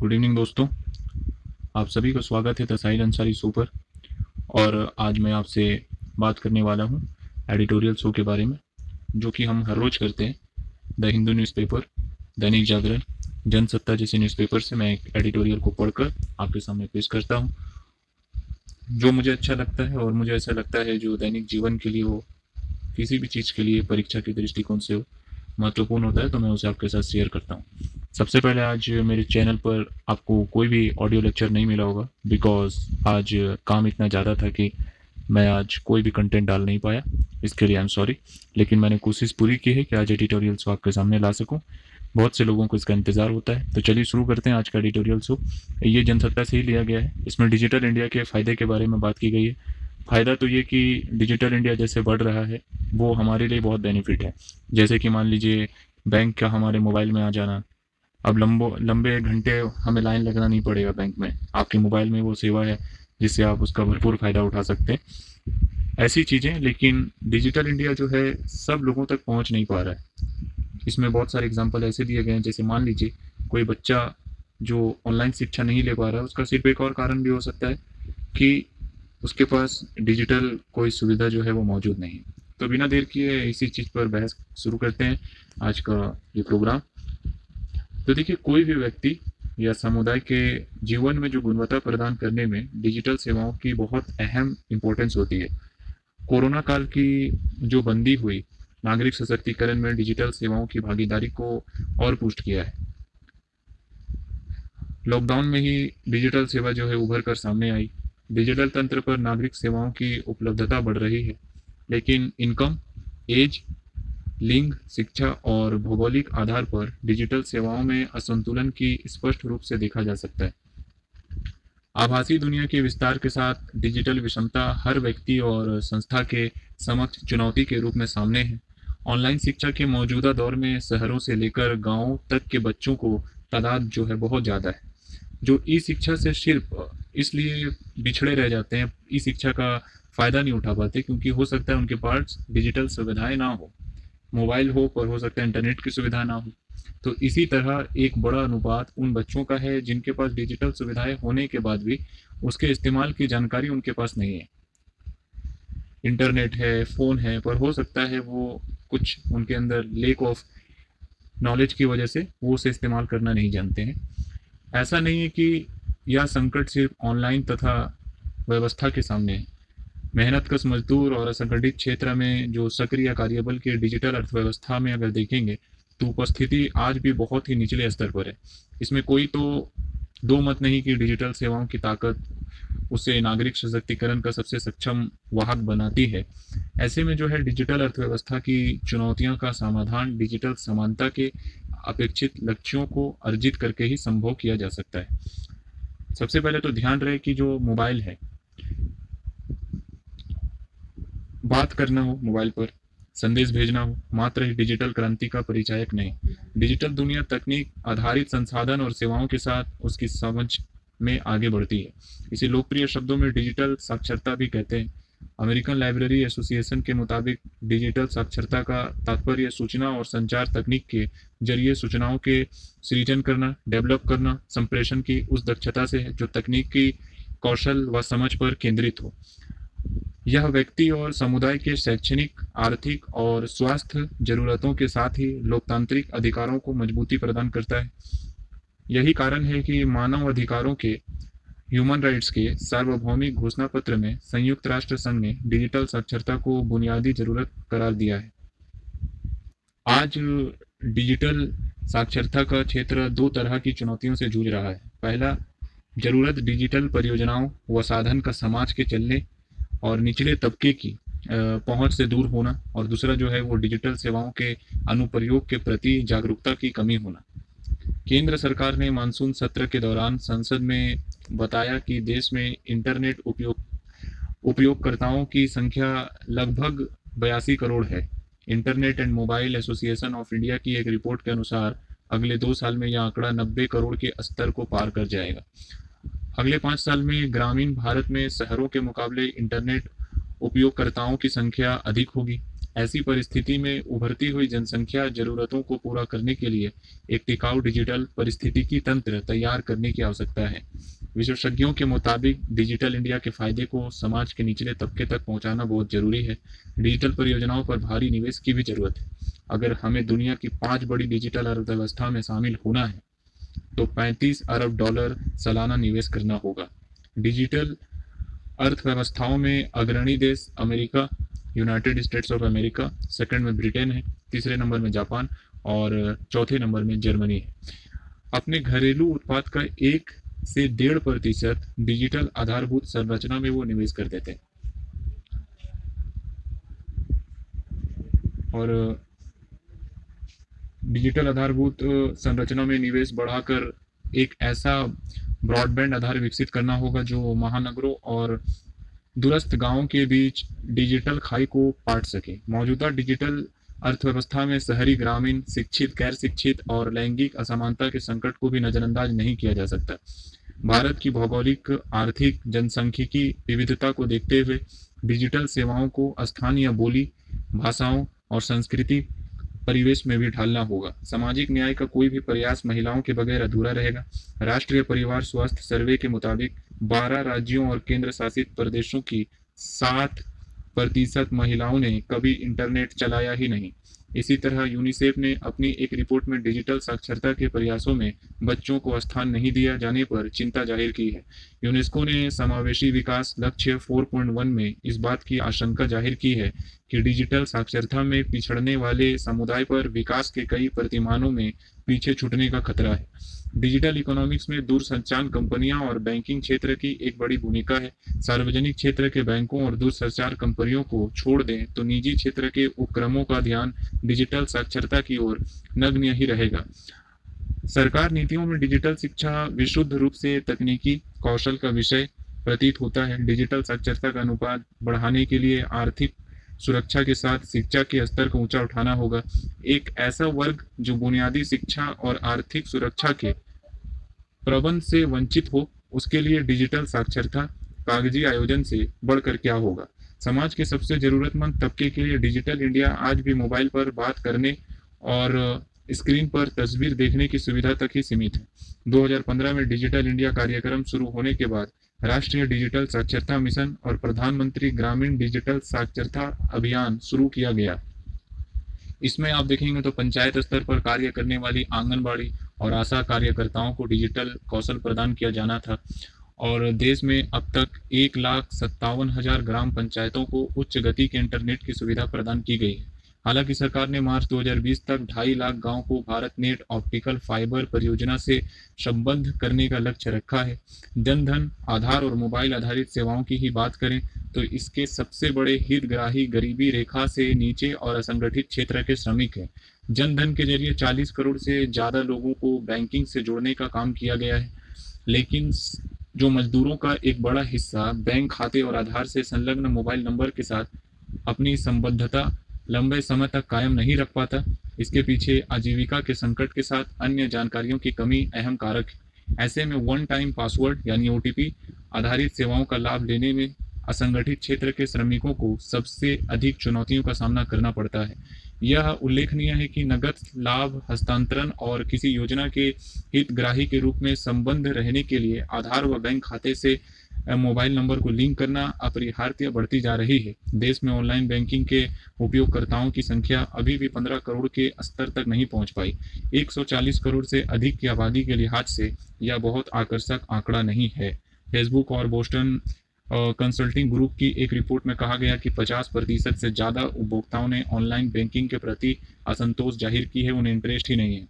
Good evening दोस्तों। आप सभी का स्वागत है तसाइल अंसारी शो पर। और आज मैं आपसे बात करने वाला हूँ एडिटोरियल शो के बारे में, जो कि हम हर रोज़ करते हैं। द हिंदू न्यूज़पेपर, दैनिक जागरण, जनसत्ता जैसे न्यूज़पेपर से मैं एक एडिटोरियल को पढ़कर आपके सामने पेश करता हूँ। जो मुझे अच्छा लगता है और मुझे ऐसा लगता है जो दैनिक जीवन के लिए हो, किसी भी चीज़ के लिए, परीक्षा के दृष्टिकोण से हो, महत्वपूर्ण होता है तो मैं उसे आपके साथ शेयर करता हूँ। सबसे पहले आज मेरे चैनल पर आपको कोई भी ऑडियो लेक्चर नहीं मिला होगा बिकॉज़ आज काम इतना ज़्यादा था कि मैं आज कोई भी कंटेंट डाल नहीं पाया। इसके लिए आई एम सॉरी लेकिन मैंने कोशिश पूरी की है कि आज एडिटोरियल शो आपके सामने ला सकूँ। बहुत से लोगों को इसका इंतज़ार होता है। तो चलिए शुरू करते हैं आज का एडिटोरियल शो ये जनसत्ता से ही लिया गया है। इसमें डिजिटल इंडिया के फ़ायदे के बारे में बात की गई है। फ़ायदा तो ये कि डिजिटल इंडिया जैसे बढ़ रहा है, वो हमारे लिए बहुत बेनिफिट है। जैसे कि मान लीजिए बैंक का हमारे मोबाइल में आ जाना अब लंबो, लंबे घंटे हमें लाइन लगना नहीं पड़ेगा बैंक में। आपके मोबाइल में वो सेवा है, जिससे आप उसका भरपूर फ़ायदा उठा सकते हैं। ऐसी चीज़ें, लेकिन डिजिटल इंडिया जो है, सब लोगों तक पहुँच नहीं पा रहा है। इसमें बहुत सारे एग्ज़ाम्पल ऐसे दिए गए हैं, जैसे मान लीजिए, कोई बच्चा जो ऑनलाइन शिक्षा नहीं ले पा रहा है, उसका सिर्फ़ एक और कारण भी हो सकता है कि उसके पास डिजिटल कोई सुविधा जो है वो मौजूद नहीं तो बिना देर किए इसी चीज़ पर बहस शुरू करते हैं आज का ये प्रोग्राम तो देखिए, कोई भी व्यक्ति या समुदाय के जीवन में जो गुणवत्ता प्रदान करने में डिजिटल सेवाओं की बहुत अहम इम्पोर्टेंस होती है। कोरोना काल की जो बंदी हुई, नागरिक सशक्तिकरण में डिजिटल सेवाओं की भागीदारी को और पुष्ट किया है। लॉकडाउन में ही डिजिटल सेवा जो है उभर कर सामने आई। डिजिटल तंत्र पर नागरिक सेवाओं की उपलब्धता बढ़ रही है, लेकिन इनकम एज लिंग, शिक्षा और भौगोलिक आधार पर डिजिटल सेवाओं में असंतुलन की स्पष्ट रूप से देखा जा सकता है। आभासी दुनिया के विस्तार के साथ डिजिटल विषमता हर व्यक्ति और संस्था के समक्ष चुनौती के रूप में सामने है। ऑनलाइन शिक्षा के मौजूदा दौर में शहरों से लेकर गाँवों तक के बच्चों को तादाद जो है बहुत ज़्यादा है। जो ई शिक्षा से सिर्फ़ इसलिए बिछड़े रह जाते हैं ई शिक्षा का फ़ायदा नहीं उठा पाते क्योंकि हो सकता है उनके पास डिजिटल सुविधाएँ ना हो। मोबाइल हो पर हो सकता है इंटरनेट की सुविधा ना हो। तो इसी तरह एक बड़ा अनुपात उन बच्चों का है जिनके पास डिजिटल सुविधाएँ होने के बाद भी उसके इस्तेमाल की जानकारी उनके पास नहीं है। इंटरनेट है, फ़ोन है, पर हो सकता है वो कुछ उनके अंदर लेक ऑफ़ नॉलेज की वजह से वो उसे इस्तेमाल करना नहीं जानते हैं। ऐसा नहीं है कि यह संकट सिर्फ़ ऑनलाइन तथा व्यवस्था के सामने है। मेहनत कश मजदूर और असंगठित क्षेत्र में जो सक्रिय कार्यबल के डिजिटल अर्थव्यवस्था में अगर देखेंगे तो उपस्थिति आज भी बहुत ही निचले स्तर पर है। इसमें कोई तो दो मत नहीं कि डिजिटल सेवाओं की ताकत उसे नागरिक सशक्तिकरण का सबसे सक्षम वाहक बनाती है। ऐसे में जो है डिजिटल अर्थव्यवस्था की चुनौतियों का समाधान डिजिटल समानता के अपेक्षित लक्ष्यों को अर्जित करके ही संभव किया जा सकता है। सबसे पहले तो ध्यान रहे कि जो मोबाइल है बात करना हो मोबाइल पर, संदेश भेजना हो, मात्र ही डिजिटल क्रांति का परिचायक नहीं। डिजिटल दुनिया तकनीक आधारित संसाधन और सेवाओं के साथ उसकी समझ में आगे बढ़ती है। इसे लोकप्रिय शब्दों में डिजिटल साक्षरता भी कहते हैं। अमेरिकन लाइब्रेरी एसोसिएशन के मुताबिक डिजिटल साक्षरता का तात्पर्य सूचना और संचार तकनीक के ज़रिए सूचनाओं के सृजन करना, डेवलप करना, संप्रेषण की उस दक्षता से है जो तकनीक की कौशल व समझ पर केंद्रित हो। यह व्यक्ति और समुदाय के शैक्षणिक, आर्थिक और स्वास्थ्य जरूरतों के साथ ही लोकतांत्रिक अधिकारों को मजबूती प्रदान करता है। यही कारण है कि मानव अधिकारों के ह्यूमन राइट्स के सार्वभौमिक घोषणा पत्र में संयुक्त राष्ट्र संघ ने डिजिटल साक्षरता को बुनियादी ज़रूरत करार दिया है। आज डिजिटल साक्षरता का क्षेत्र दो तरह की चुनौतियों से जूझ रहा है। पहला, ज़रूरत डिजिटल परियोजनाओं व साधन का समाज के चलने और निचले तबके की पहुँच से दूर होना और दूसरा जो है वो डिजिटल सेवाओं के अनुप्रयोग के प्रति जागरूकता की कमी होना। केंद्र सरकार ने मानसून सत्र के दौरान संसद में बताया कि देश में इंटरनेट उपयोग, उपयोगकर्ताओं की संख्या लगभग बयासी करोड़ है। Internet and Mobile Association of India की एक रिपोर्ट के अनुसार अगले दो साल में यह आंकड़ा नब्बे करोड़ के स्तर को पार कर जाएगा। अगले पाँच साल में ग्रामीण भारत में शहरों के मुकाबले इंटरनेट उपयोगकर्ताओं की संख्या अधिक होगी। ऐसी परिस्थिति में उभरती हुई जनसंख्या जरूरतों को पूरा करने के लिए एक टिकाऊ डिजिटल परिस्थितिकी तंत्र तैयार करने की आवश्यकता है। विशेषज्ञों के मुताबिक डिजिटल इंडिया के फ़ायदे को समाज के निचले तबके तक पहुंचाना बहुत ज़रूरी है। डिजिटल परियोजनाओं पर भारी निवेश की भी ज़रूरत है। अगर हमें दुनिया की पाँच बड़ी डिजिटल अर्थव्यवस्था में शामिल होना है तो 35 अरब डॉलर सालाना निवेश करना होगा। डिजिटल अर्थव्यवस्थाओं में अग्रणी देश America, United States of America, second में ब्रिटेन है, तीसरे नंबर में जापान और चौथे नंबर में जर्मनी है। अपने घरेलू उत्पाद का एक से डेढ़ प्रतिशत डिजिटल आधारभूत संरचना में वो निवेश कर देते हैं। और डिजिटल आधारभूत संरचना में निवेश बढ़ाकर एक ऐसा ब्रॉडबैंड आधार विकसित करना होगा जो महानगरों और दूरस्थ गाँवों के बीच डिजिटल खाई को पाट सके। मौजूदा डिजिटल अर्थव्यवस्था में शहरी ग्रामीण शिक्षित गैर शिक्षित और लैंगिक असमानता के संकट को भी नजरअंदाज नहीं किया जा सकता। भारत की भौगोलिक, आर्थिक, जनसंख्यिकी विविधता को देखते हुए डिजिटल सेवाओं को स्थानीय बोली, भाषाओं और संस्कृति परिवेश में भी ढालना होगा। सामाजिक न्याय का कोई भी प्रयास महिलाओं के बगैर अधूरा रहेगा। राष्ट्रीय परिवार स्वास्थ्य सर्वे के मुताबिक 12 राज्यों और केंद्र शासित प्रदेशों की सात प्रतिशत महिलाओं ने कभी इंटरनेट चलाया ही नहीं। इसी तरह यूनिसेफ ने अपनी एक रिपोर्ट में डिजिटल साक्षरता के प्रयासों में बच्चों को स्थान नहीं दिया जाने पर चिंता ज़ाहिर की है। यूनेस्को ने समावेशी विकास लक्ष्य 4.1 में इस बात की आशंका ज़ाहिर की है कि डिजिटल साक्षरता में पिछड़ने वाले समुदाय पर विकास के कई प्रतिमानों में पीछे छूटने का खतरा है। डिजिटल इकोनॉमिक्स में दूरसंचार कंपनियाँ और बैंकिंग क्षेत्र की एक बड़ी भूमिका है। सार्वजनिक क्षेत्र के बैंकों और दूरसंचार कंपनियों को छोड़ दें तो निजी क्षेत्र के उपक्रमों का ध्यान डिजिटल साक्षरता की ओर नग्न ही रहेगा। सरकार नीतियों में डिजिटल शिक्षा विशुद्ध रूप से तकनीकी कौशल का विषय प्रतीत होता है। डिजिटल साक्षरता का अनुपात बढ़ाने के लिए आर्थिक सुरक्षा के साथ शिक्षा के स्तर को ऊँचा उठाना होगा। एक ऐसा वर्ग जो बुनियादी शिक्षा और आर्थिक सुरक्षा के प्रबंध से वंचित हो, उसके लिए डिजिटल साक्षरता कागज़ी आयोजन से बढ़कर क्या होगा? समाज के सबसे जरूरतमंद तबके के लिए डिजिटल इंडिया आज भी मोबाइल पर बात करने और स्क्रीन पर तस्वीर देखने की सुविधा तक ही सीमित है। 2015 में डिजिटल इंडिया कार्यक्रम शुरू होने के बाद राष्ट्रीय डिजिटल साक्षरता मिशन और प्रधानमंत्री ग्रामीण डिजिटल साक्षरता अभियान शुरू किया गया। इसमें आप देखेंगे तो पंचायत स्तर पर कार्य करने वाली आंगनबाड़ी और आशा कार्यकर्ताओं को डिजिटल कौशल प्रदान किया जाना था और देश में अब तक एक लाख सत्तावन हज़ार ग्राम पंचायतों को उच्च गति के इंटरनेट की सुविधा प्रदान की गई है। हालाँकि सरकार ने मार्च 2020 तक ढाई लाख गाँव को भारत नेट ऑप्टिकल फाइबर परियोजना से संबद्ध करने का लक्ष्य रखा है। जनधन, आधार और मोबाइल आधारित सेवाओं की ही बात करें तो इसके सबसे बड़े हितग्राही गरीबी रेखा से नीचे और असंगठित क्षेत्र के श्रमिक हैं। जनधन के ज़रिए 40 करोड़ से ज़्यादा लोगों को बैंकिंग से जोड़ने का काम किया गया है। लेकिन जो मजदूरों का एक बड़ा हिस्सा बैंक खाते और आधार से संलग्न मोबाइल नंबर के साथ अपनी संबद्धता लंबे समय तक कायम नहीं रख पाता। इसके पीछे आजीविका के संकट के साथ अन्य जानकारियों की कमी अहम कारक है। ऐसे में वन टाइम पासवर्ड यानी ओटीपी आधारित सेवाओं का लाभ लेने में असंगठित क्षेत्र के श्रमिकों को सबसे अधिक चुनौतियों का सामना करना पड़ता है। यह उल्लेखनीय है कि नगद लाभ, हस्तांतरण और किसी योजना के हितग्राही के रूप में संबंध रहने के लिए आधार व बैंक खाते से मोबाइल नंबर को लिंक करना अपरिहार्य बढ़ती जा रही है। देश में ऑनलाइन बैंकिंग के उपयोगकर्ताओं की संख्या अभी भी 15 करोड़ के स्तर तक नहीं पहुँच पाई। 140 करोड़ से अधिक की आबादी के लिहाज से यह बहुत आकर्षक आंकड़ा नहीं है। फेसबुक और बोस्टन कंसल्टिंग ग्रुप की एक रिपोर्ट में कहा गया कि 50 प्रतिशत से ज़्यादा उपभोक्ताओं ने ऑनलाइन बैंकिंग के प्रति असंतोष ज़ाहिर की है, उन्हें इंटरेस्ट ही नहीं है।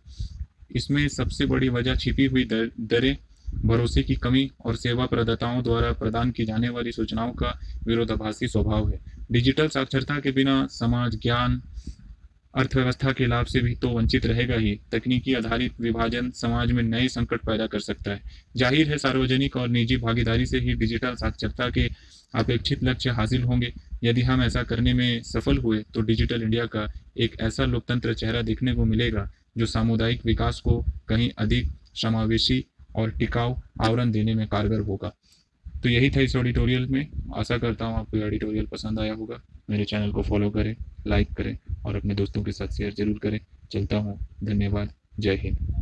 इसमें सबसे बड़ी वजह छिपी हुई दरें भरोसे की कमी और सेवा प्रदाताओं द्वारा प्रदान की जाने वाली सूचनाओं का विरोधाभासी स्वभाव है। डिजिटल साक्षरता के बिना समाज, ज्ञान, अर्थव्यवस्था के लाभ से भी तो वंचित रहेगा ही। तकनीकी आधारित विभाजन समाज में नए संकट पैदा कर सकता है। ज़ाहिर है, सार्वजनिक और निजी भागीदारी से ही डिजिटल साक्षरता के अपेक्षित लक्ष्य हासिल होंगे। यदि हम ऐसा करने में सफल हुए तो डिजिटल इंडिया का एक ऐसा लोकतंत्र चेहरा देखने को मिलेगा, जो सामुदायिक विकास को कहीं अधिक समावेशी और टिकाऊ आवरण देने में कारगर होगा। तो यही था इस ऑडिटोरियल में। आशा करता हूँ आपको ऑडिटोरियल पसंद आया होगा। मेरे चैनल को फॉलो करें लाइक करें और अपने दोस्तों के साथ शेयर ज़रूर करें। चलता हूँ। धन्यवाद। जय हिंद।